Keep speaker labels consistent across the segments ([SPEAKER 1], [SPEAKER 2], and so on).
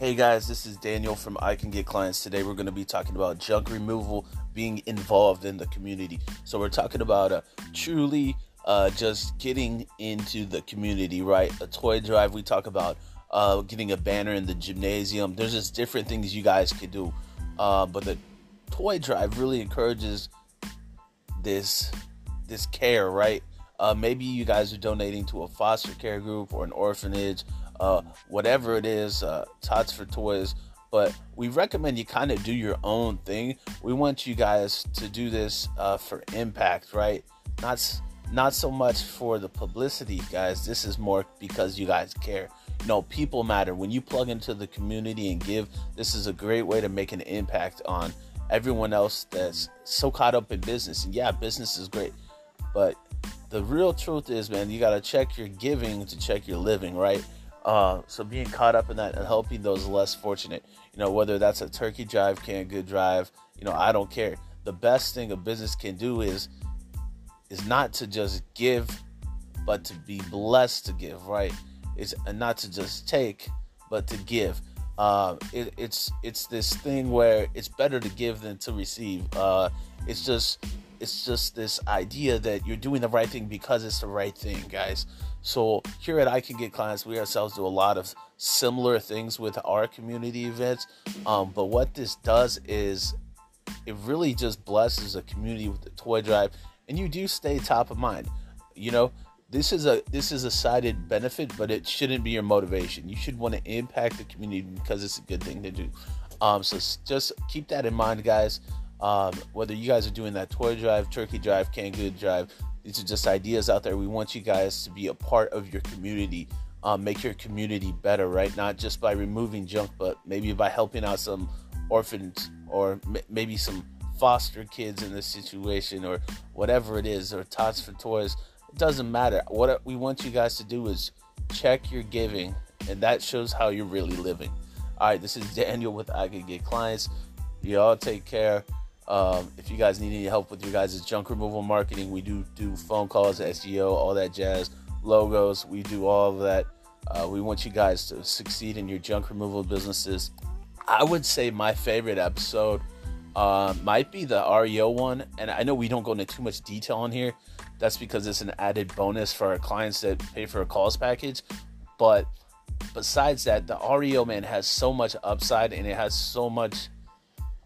[SPEAKER 1] Hey guys, this is Daniel from I Can Get Clients. Today we're going to be talking about junk removal being involved in the community. So we're talking about uh, truly uh, just getting into the community, right? A toy drive. We talk about uh, getting a banner in the gymnasium. There's just different things you guys can do, uh, but the toy drive really encourages this this care, right? Uh, maybe you guys are donating to a foster care group or an orphanage uh, whatever it is, uh, Tots for Toys. But we recommend you kind of do your own thing. We want you guys to do this uh, for impact, right? Not not so much for the publicity, guys. This is more because you guys care. You know, people matter. When you plug into the community and give, this is a great way to make an impact on everyone else that's so caught up in business. And yeah, business is great, but the real truth is, man, you got to check your giving to check your living, right? Uh, so being caught up in that and helping those less fortunate, you know, whether that's a turkey drive, canned good drive, you know, I don't care. The best thing a business can do is is not to just give, but to be blessed to give, right? It's not to just take, but to give. Uh, it, it's it's this thing where it's better to give than to receive. Uh, it's just it's just this idea that you're doing the right thing because it's the right thing, guys. So here at I Can Get Clients, we ourselves do a lot of similar things with our community events. Um, but what this does is it really just blesses a community with the toy drive, and you do stay top of mind. You know, this is a this is a sided benefit, but it shouldn't be your motivation. You should want to impact the community because it's a good thing to do. Um, so just keep that in mind, guys. Um, whether you guys are doing that toy drive, turkey drive, good drive, these are just ideas out there. We want you guys to be a part of your community, um, make your community better, right? Not just by removing junk, but maybe by helping out some orphans or m- maybe some foster kids in this situation or whatever it is, or tots for toys. It doesn't matter. What we want you guys to do is check your giving, and that shows how you're really living. All right, this is Daniel with I Can Get Clients. You all take care. Um, if you guys need any help with your guys' junk removal marketing, we do do phone calls, SEO, all that jazz, logos. We do all of that. Uh, we want you guys to succeed in your junk removal businesses. I would say my favorite episode uh, might be the REO one, and I know we don't go into too much detail on here. That's because it's an added bonus for our clients that pay for a calls package. But besides that, the REO man has so much upside and it has so much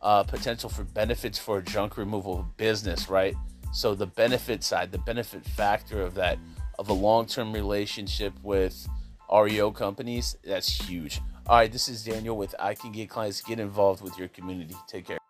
[SPEAKER 1] uh, potential for benefits for a junk removal business, right? So the benefit side, the benefit factor of that, of a long-term relationship with REO companies, that's huge. All right, this is Daniel with I Can Get Clients. Get involved with your community. Take care.